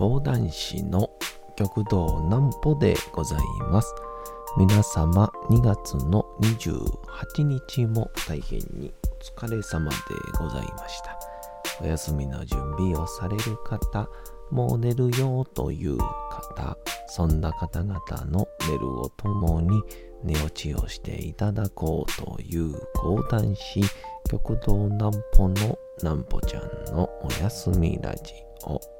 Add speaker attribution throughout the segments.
Speaker 1: 講談師の極道南歩でございます。皆様2月の28日も大変にお疲れ様でございました。お休みの準備をされる方、もう寝るよという方、そんな方々の寝るをともに寝落ちをしていただこうという講談師極道南歩の南歩ちゃんのお休みラジオ。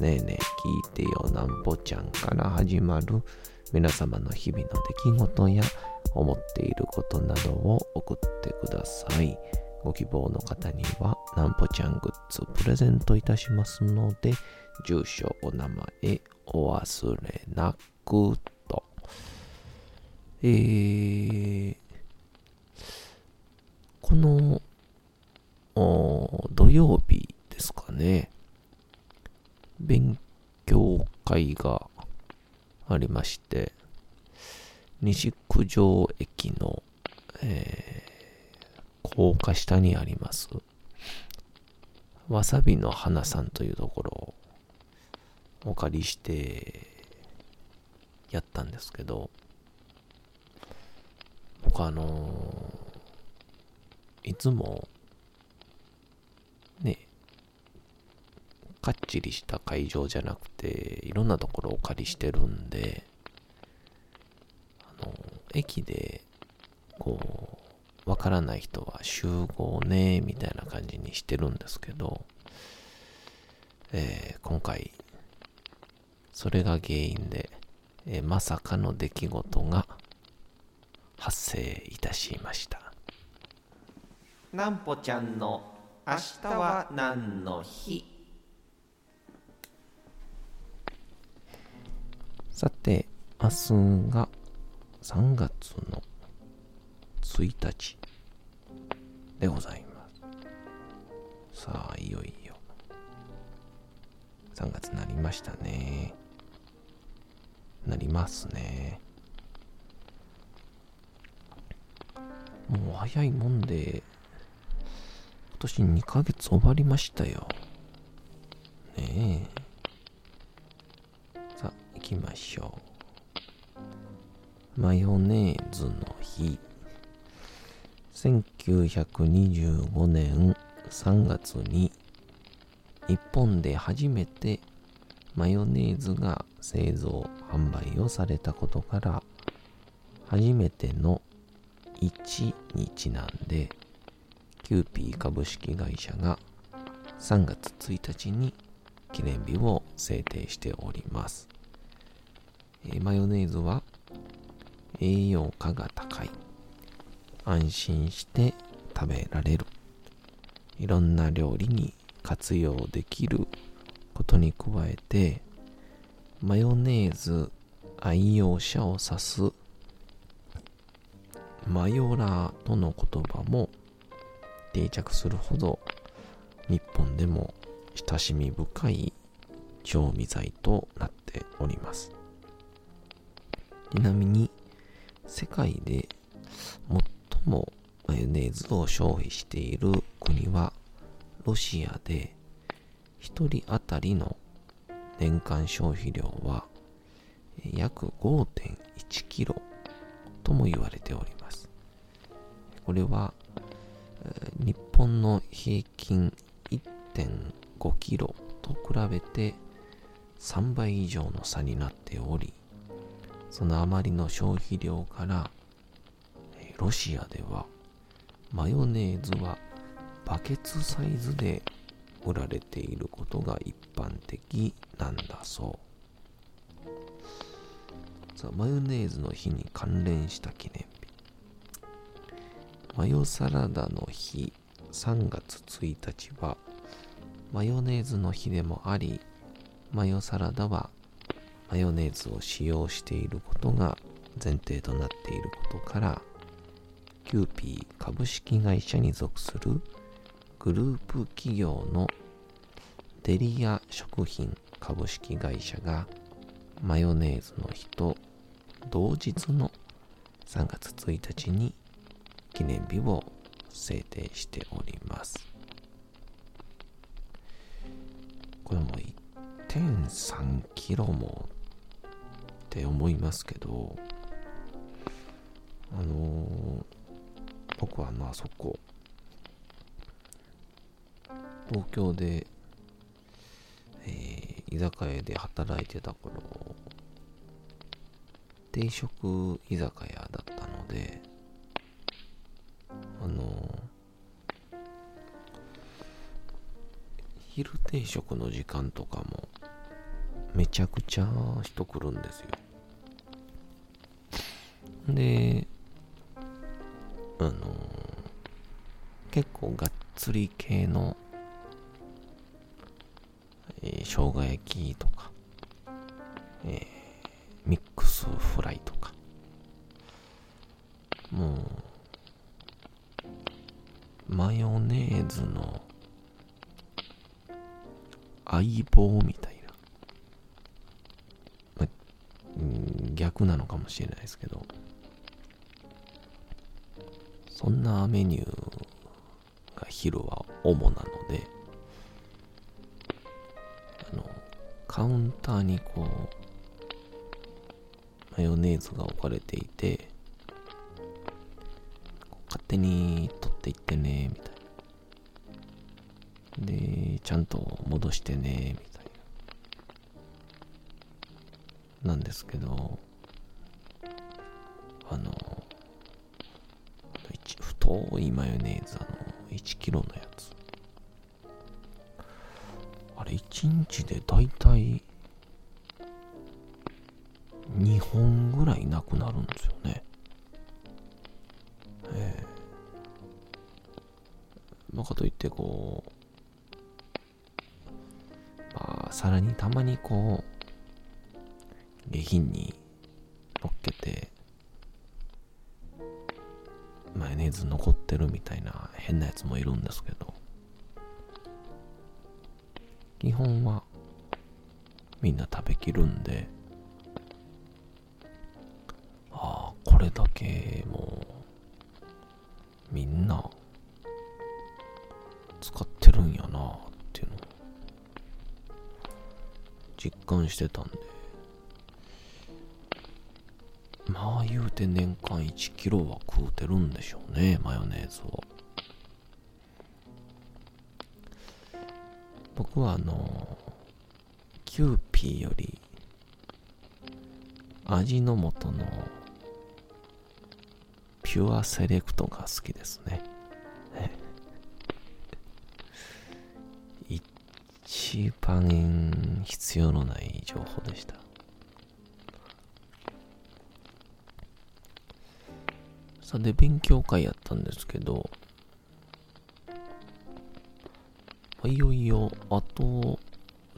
Speaker 1: ねえねえ聞いてよなんぽちゃんから始まる皆様の日々の出来事や思っていることなどを送ってください。ご希望の方にはなんぽちゃんグッズプレゼントいたしますので、住所、お名前、お忘れなくと。えー、この土曜日ですかね。勉強会がありまして、西九条駅の、えー、高架下にあります、わさびの花さんというところをお借りしてやったんですけど、僕あのー、いつもね、かっちりした会場じゃなくて、いろんなところをお借りしてるんで、あの、駅で、こう、わからない人は集合ね、みたいな感じにしてるんですけど、えー、今回、それが原因で、えー、まさかの出来事が発生いたしました。なんぽちゃんの明日は何の日？さて、明日が3月の1日でございます。さあ、いよいよ3月になりましたね。なりますね。もう早いもんで、今年2ヶ月終わりましたよ。ねえ。きましょう。マヨネーズの日。1925年3月に日本で初めてマヨネーズが製造販売をされたことから初めての1にちなんでキューピー株式会社が3月1日に記念日を制定しております。え、マヨネーズは栄養価が高い。安心して食べられる。いろんな料理に活用できることに加えて、マヨネーズ愛用者を指すマヨラーとの言葉も定着するほど日本でも親しみ深い調味剤となっております。ちなみに世界で最もマヨネーズを消費している国はロシアで1人当たりの年間消費量は約5.1キロとも言われております。これは日本の平均1.5キロと比べて3倍以上の差になっており、そのあまりの消費量から、ロシアではマヨネーズはバケツサイズで売られていることが一般的なんだそう。さ、マヨネーズの日に関連した記念日。マヨサラダの日3月1日はマヨネーズの日でもあり、マヨサラダはマヨネーズを使用していることが前提となっていることからキューピー株式会社に属するグループ企業のデリア食品株式会社がマヨネーズの日と同日の3月1日に記念日を制定しております。これも1.3キロもって思いますけど、あのー、僕はあのあそこ、東京で、えー、居酒屋で働いてた頃、定食居酒屋だったので、あのー昼定食の時間とかもめちゃくちゃ人来るんですよ。で、あのー、結構がっつり系の、えー、生姜焼きとか、えー、ミックスフライとか、もう、マヨネーズの相棒みたいな。ま逆なのかもしれないですけど、そんなメニューが昼は主なので、あの、カウンターにこう、マヨネーズが置かれていて、勝手に取っていってね、みたいな。で、ちゃんと戻してね、みたいな。なんですけど、あの、太いマヨネーズ、あの、1キロのやつ。あれ、1日でだいたい2本ぐらいなくなるんですよね。ええー。ま、かといってこう、皿にたまにこう、下品に乗っけて、マヨネーズ残ってるみたいな変なやつもいるんですけど、基本はみんな食べきるんで、ああ、これだけもう、みんな使ってるんやなっていうのを実感してたんで。言うて年間1キロは食うてるんでしょうねマヨネーズを僕はあのキューピーより味の素のピュアセレクトが好きですね 一番必要のない情報でした。さて、勉強会やったんですけど、いよいよあと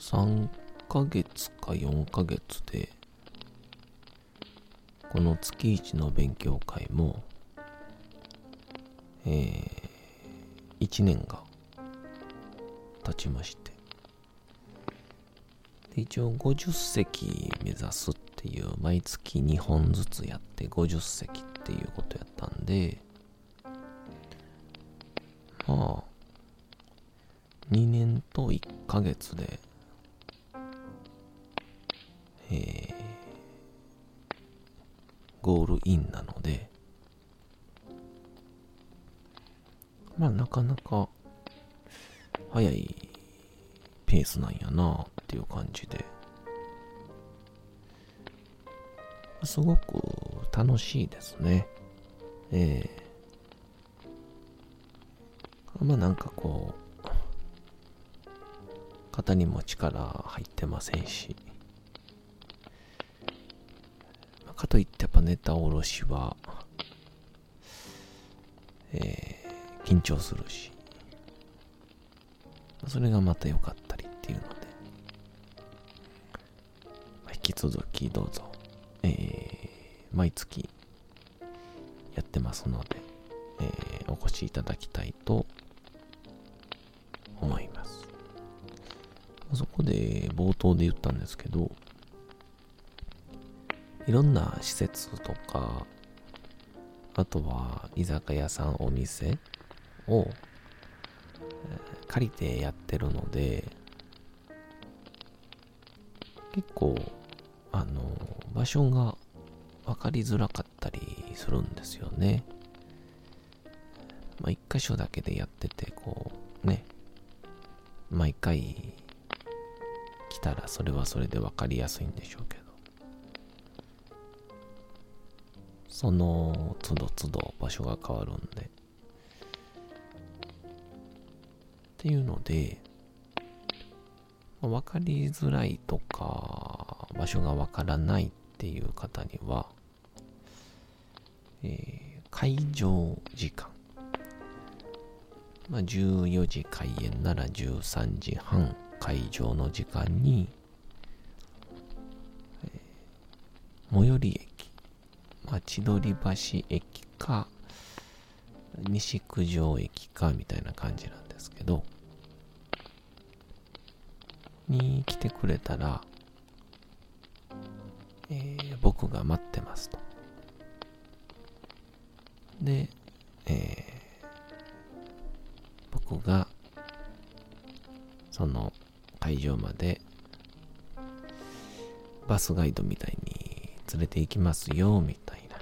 Speaker 1: 3ヶ月か4ヶ月で、この月一の勉強会も、えー、1年が経ちまして、一応50席目指すっていう、毎月2本ずつやって50席っていうことやったんで、まあ、2年と1ヶ月で、えー、ゴールインなので、まあなかなか早いペースなんやなっていう感じで、すごく楽しいですね。ええ。ー、まあなんかこう、肩にも力入ってませんし、かといってやっぱネタおろしは、えー、緊張するし、それがまた良かったりっていうので、引き続きどうぞ、えー、毎月やってますので、えー、お越しいただきたいと思います。そこで冒頭で言ったんですけど、いろんな施設とか、あとは居酒屋さん、お店を借りてやってるので、結構、あの、場所が分かりづらかったりするんですよね。まあ、一箇所だけでやってて、こう、ね、毎回来たらそれはそれで分かりやすいんでしょうけど。その都度都度場所が変わるんで。っていうので、分かりづらいとか、場所が分からないっていう方には、えー、会場時間。まあ、14時開演なら13時半会場の時間に、えー、最寄り駅まあ、千鳥橋駅か、西九条駅かみたいな感じなんですけど、に来てくれたら、えー、僕が待ってますと。で、えー、僕が、その会場まで、バスガイドみたいに連れて行きますよ、みたいな。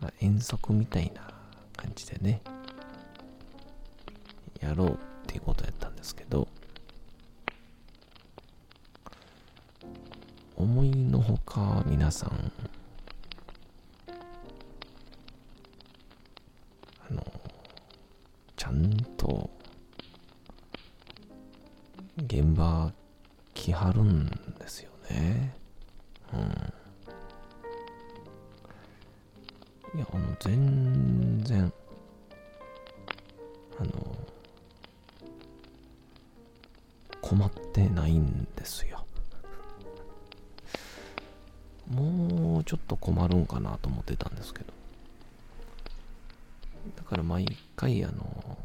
Speaker 1: まあ、遠足みたいな感じでね、やろうっていうことやったんですけど、思いのほか皆さん、全然、あの、困ってないんですよ。もうちょっと困るんかなと思ってたんですけど。だから毎回あの、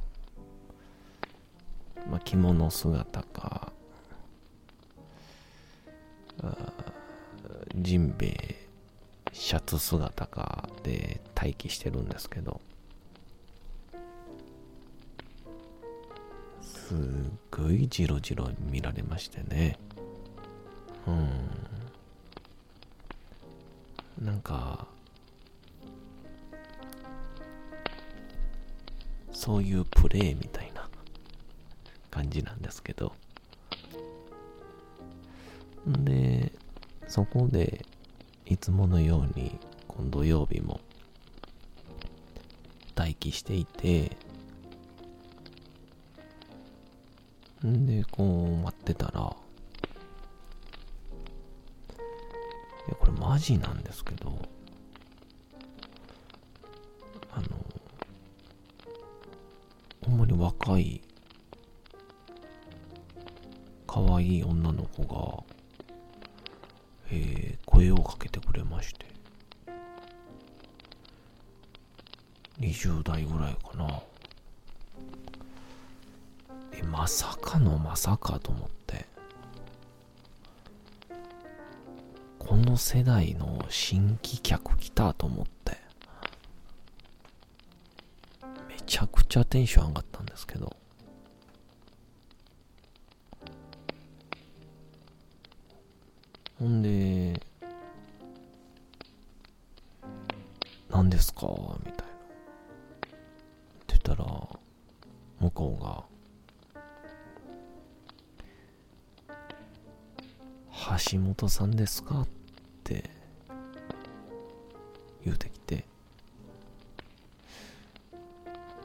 Speaker 1: まあ、着物姿か、ジンベエシャツ姿かで待機してるんですけどすっごいジロジロ見られましてね。うん。なんかそういうプレイみたいな感じなんですけど。んでそこでいつものように今土曜日も待機していてんでこう待ってたらいやこれマジなんですけどあのほんまに若い可愛い女の子がえー、声をかけてくれまして、20代ぐらいかな。え、まさかのまさかと思って、この世代の新規客来たと思って、めちゃくちゃテンション上がったんですけど、ほんで、何ですか？みたいな。って言ったら、向こうが、橋本さんですか？って言うてきて、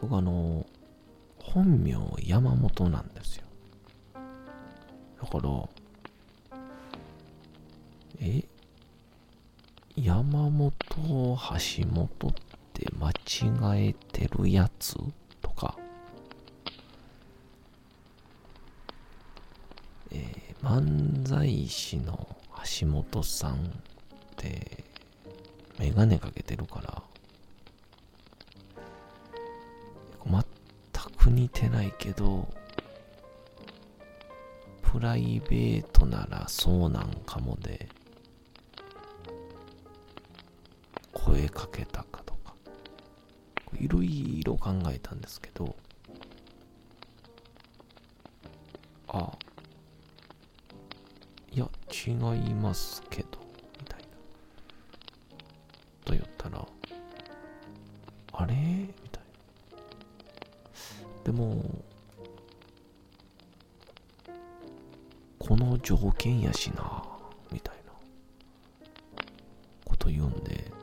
Speaker 1: 僕あの、本名山本なんですよ。だから、橋本って間違えてるやつ？とか、えー、漫才師の橋本さんってメガネかけてるから。全く似てないけどプライベートならそうなんかもで。声かけたかとか。いろいろ考えたんですけど。あ。いや違いますけど。みたいな。と言ったら。あれ？みたいな。でも。この条件やしな。みたいな。こと言うんで。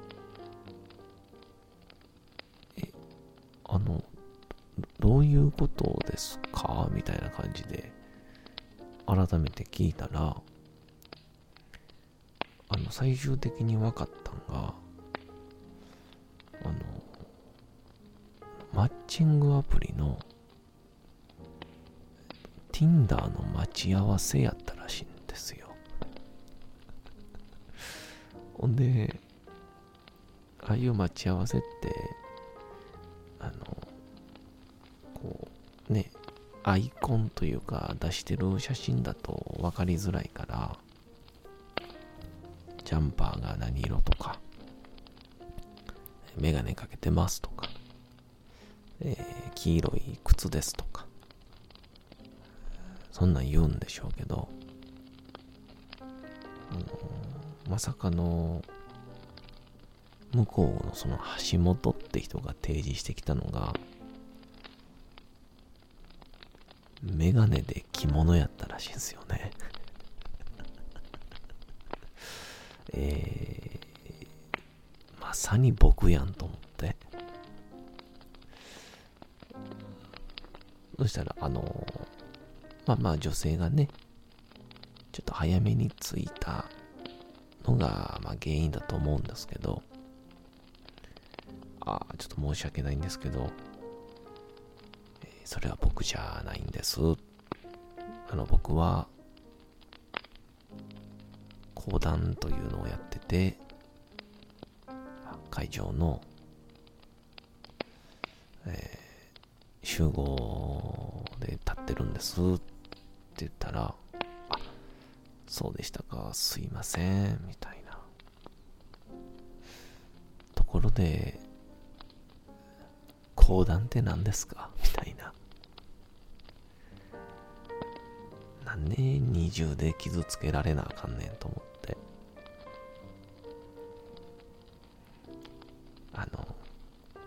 Speaker 1: どういうことですか？みたいな感じで改めて聞いたらあの最終的に分かったんがあのマッチングアプリの Tinder の待ち合わせやったらしいんですよ。ほんで、ああいう待ち合わせって、アイコンというか出してる写真だと分かりづらいから、ジャンパーが何色とか、メガネかけてますとか、えー、黄色い靴ですとか、そんなん言うんでしょうけど、あのまさかの、向こうのその橋本って人が提示してきたのが、メガネで着物やったらしいんですよね。えー、まさに僕やんと思って。そしたら、あのまあまあ女性がね、ちょっと早めに着いたのが、まあ原因だと思うんですけど、ああ、ちょっと申し訳ないんですけど、それは僕じゃないんです。あの、僕は、講談というのをやってて、会場の、えー、集合で立ってるんですって言ったら、あ、そうでしたか、すいません、みたいな。ところで、講談って何ですか？んで二重で傷つけられなあかんねんと思って。あの、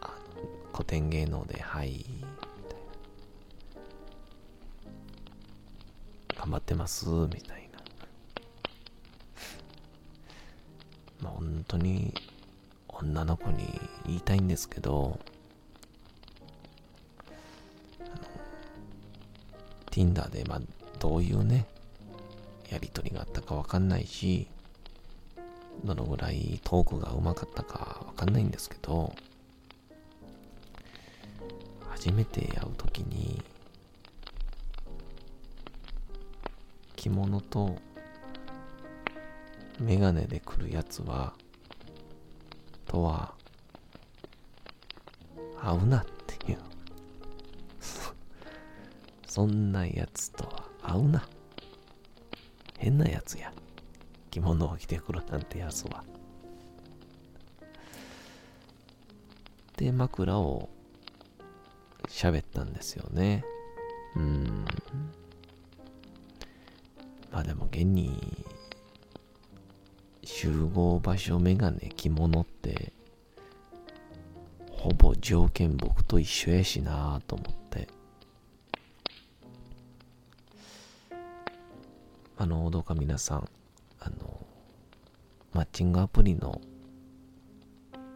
Speaker 1: あの古典芸能で、はい、頑張ってますみたいな。まあ本当に女の子に言いたいんですけど Tinder でまあどういうねやりとりがあったかわかんないしどのぐらいトークがうまかったかわかんないんですけど初めて会う時に着物とメガネで来るやつはとは合うなっていう。そんなやつと合うな。変なやつや。着物を着てくるなんてやつは。で枕を喋ったんですよね。うん。まあでも現に集合場所メガネ着物ってほぼ条件僕と一緒やしなと思って。あのどうか皆さんあのマッチングアプリの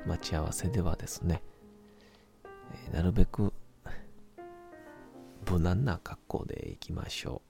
Speaker 1: 待ち合わせではですね、なるべく無難な格好でいきましょう。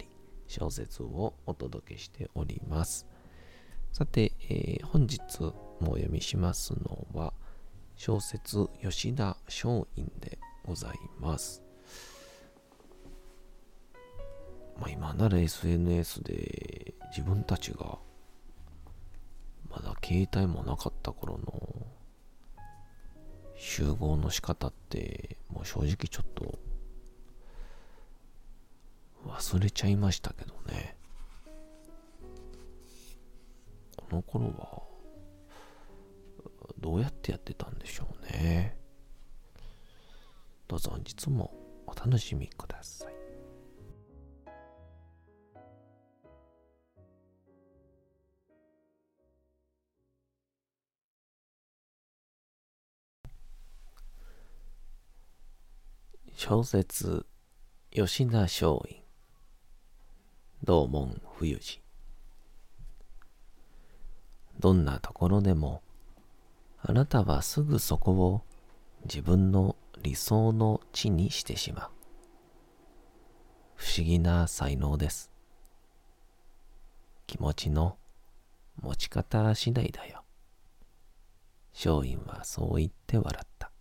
Speaker 1: 小説をお届けしております。さて、えー、本日もお読みしますのは、小説吉田松陰でございます。まあ、今なら SNS で自分たちがまだ携帯もなかった頃の集合の仕方ってもう正直ちょっと忘れちゃいましたけどね。この頃は、どうやってやってたんでしょうね。どうぞ本日もお楽しみください。小説吉田松陰道門冬治どんなところでもあなたはすぐそこを自分の理想の地にしてしまう。不思議な才能です。気持ちの持ち方次第だよ。松陰はそう言って笑った。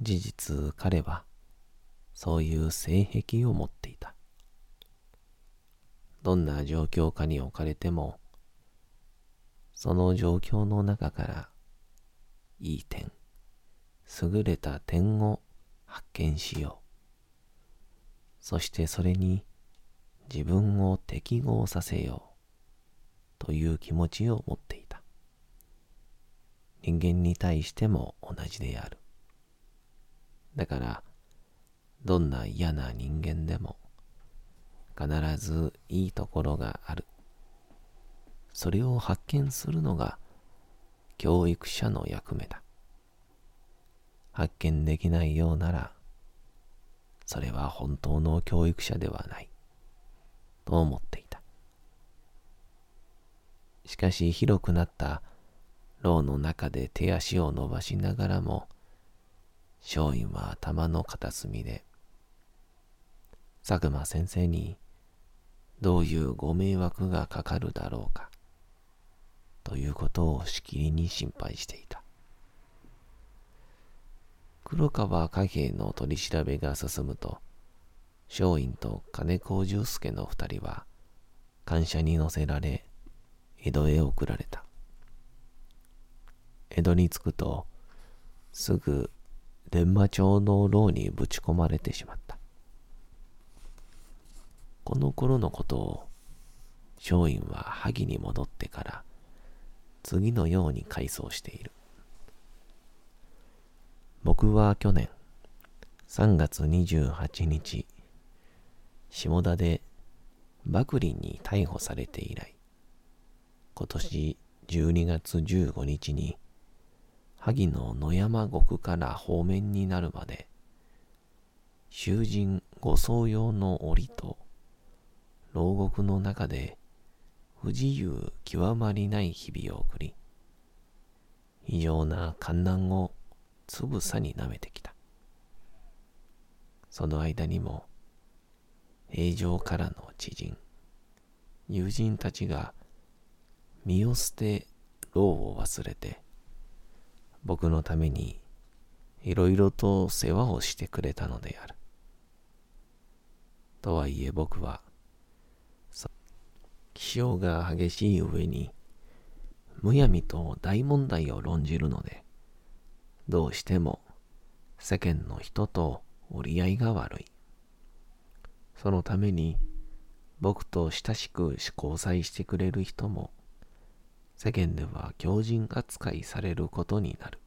Speaker 1: 事実彼はそういう性癖を持っていた。どんな状況下に置かれても、その状況の中からいい点、優れた点を発見しよう。そしてそれに自分を適合させようという気持ちを持っていた。人間に対しても同じである。だから、どんな嫌な人間でも必ずいいところがある。それを発見するのが教育者の役目だ。発見できないようなら、それは本当の教育者ではない、と思っていた。しかし広くなった牢の中で手足を伸ばしながらも、松陰は頭の片隅で、佐久間先生にどういうご迷惑がかかるだろうか、ということをしきりに心配していた。黒川貨幣の取り調べが進むと、松陰と金子重介の二人は、感謝に乗せられ、江戸へ送られた。江戸に着くと、すぐ伝馬町の牢にぶち込まれてしまった。この頃のことを、松陰は萩に戻ってから次のように回想している。僕は去年3月28日、下田で幕林に逮捕されて以来、今年12月15日に萩の野山獄から方面になるまで、囚人護送用の檻と牢獄の中で不自由極まりない日々を送り、異常な観難をつぶさに舐めてきた。その間にも、平常からの知人、友人たちが身を捨て牢を忘れて、僕のためにいろいろと世話をしてくれたのである。とはいえ僕は、気象が激しい上に、むやみと大問題を論じるので、どうしても世間の人と折り合いが悪い。そのために僕と親しく交際してくれる人も世間では強人扱いされることになる。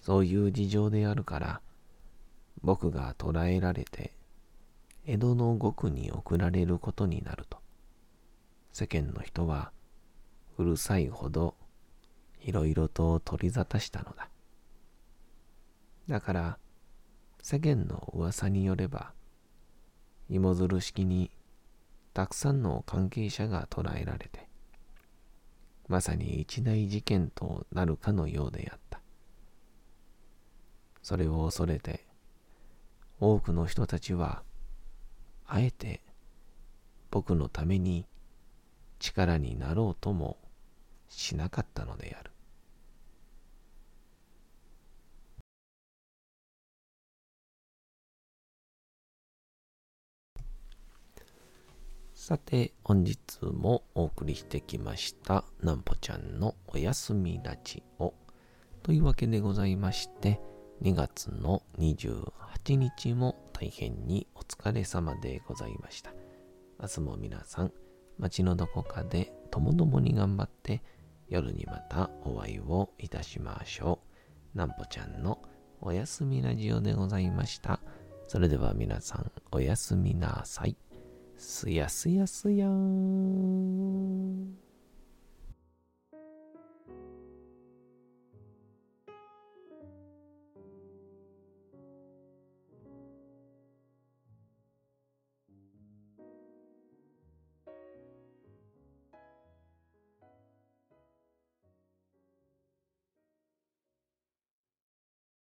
Speaker 1: そういう事情であるから僕が捕らえられて江戸の獄に送られることになると。世間の人はうるさいほどいろいろと取り沙汰したのだ。だから世間の噂によれば芋づる式にたくさんの関係者が捕らえられてまさに一大事件となるかのようであった。それを恐れて多くの人たちはあえて僕のために力になろうともしなかったのである。さて、本日もお送りしてきました、なんぽちゃんのおやすみラジオ。というわけでございまして、2月の28日も大変にお疲れ様でございました。明日も皆さん、街のどこかでともどもに頑張って、夜にまたお会いをいたしましょう。なんぽちゃんのおやすみラジオでございました。それでは皆さん、おやすみなさい。すやすやすやーん。